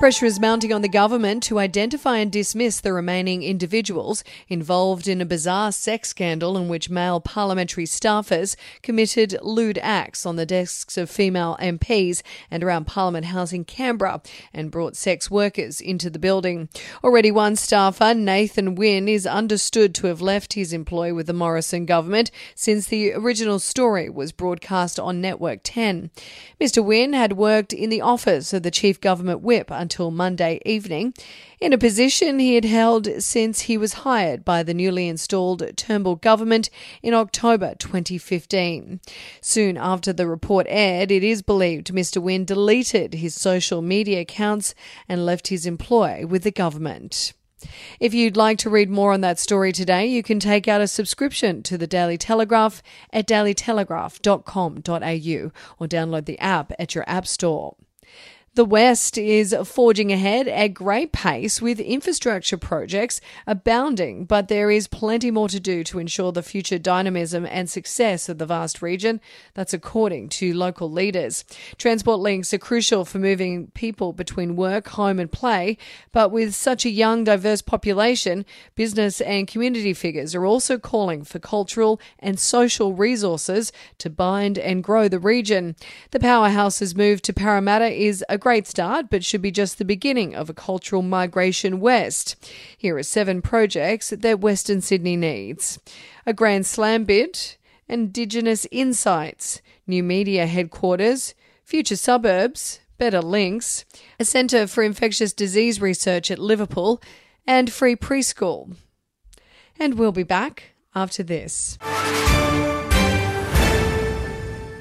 Pressure is mounting on the government to identify and dismiss the remaining individuals involved in a bizarre sex scandal in which male parliamentary staffers committed lewd acts on the desks of female MPs and around Parliament House in Canberra and brought sex workers into the building. Already one staffer, Nathan Wynne, is understood to have left his employ with the Morrison government since the original story was broadcast on Network 10. Mr. Wynne had worked in the office of the Chief Government Whip until Monday evening, in a position he had held since he was hired by the newly installed Turnbull government in October 2015. Soon after the report aired, it is believed Mr. Wynne deleted his social media accounts and left his employ with the government. If you'd like to read more on that story today, you can take out a subscription to the Daily Telegraph at dailytelegraph.com.au or download the app at your app store. The West is forging ahead at great pace with infrastructure projects abounding, but there is plenty more to do to ensure the future dynamism and success of the vast region. That's according to local leaders. Transport links are crucial for moving people between work, home, and play, but with such a young, diverse population, business and community figures are also calling for cultural and social resources to bind and grow the region. The powerhouse's move to Parramatta is a great start, but should be just the beginning of a cultural migration west. Here are seven projects that Western Sydney needs a Grand Slam bid, Indigenous Insights, new media headquarters, future suburbs, better links, a centre for infectious disease research at Liverpool, and free preschool. And we'll be back after this.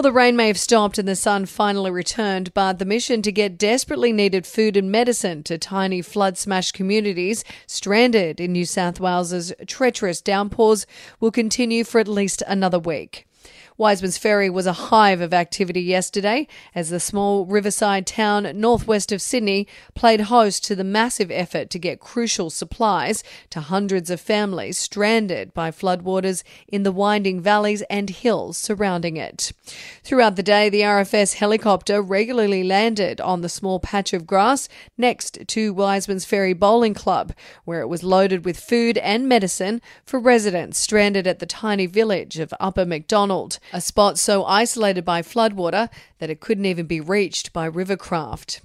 Well, the rain may have stopped and the sun finally returned, but the mission to get desperately needed food and medicine to tiny flood smashed communities stranded in New South Wales's treacherous downpours will continue for at least another week. Wiseman's Ferry was a hive of activity yesterday as the small riverside town northwest of Sydney played host to the massive effort to get crucial supplies to hundreds of families stranded by floodwaters in the winding valleys and hills surrounding it. Throughout the day, the RFS helicopter regularly landed on the small patch of grass next to Wiseman's Ferry Bowling Club, where it was loaded with food and medicine for residents stranded at the tiny village of Upper Macdonald a spot so isolated by floodwater that it couldn't even be reached by rivercraft.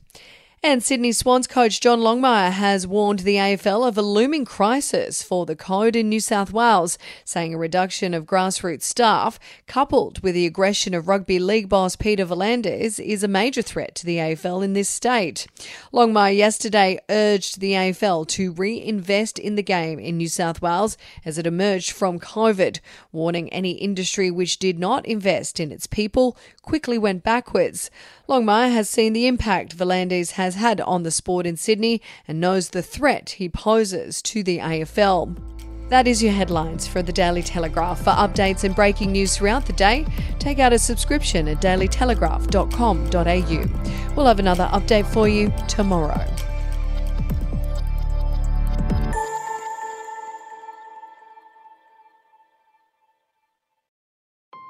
And Sydney Swans coach John Longmire has warned the AFL of a looming crisis for the code in New South Wales, saying a reduction of grassroots staff, coupled with the aggression of rugby league boss Peter V'landys, is a major threat to the AFL in this state. Longmire yesterday urged the AFL to reinvest in the game in New South Wales as it emerged from COVID, warning any industry which did not invest in its people quickly went backwards. Longmire has seen the impact V'landys has had on the sport in Sydney and knows the threat he poses to the AFL. That is your headlines for the Daily Telegraph. For updates and breaking news throughout the day, take out a subscription at dailytelegraph.com.au. We'll have another update for you tomorrow.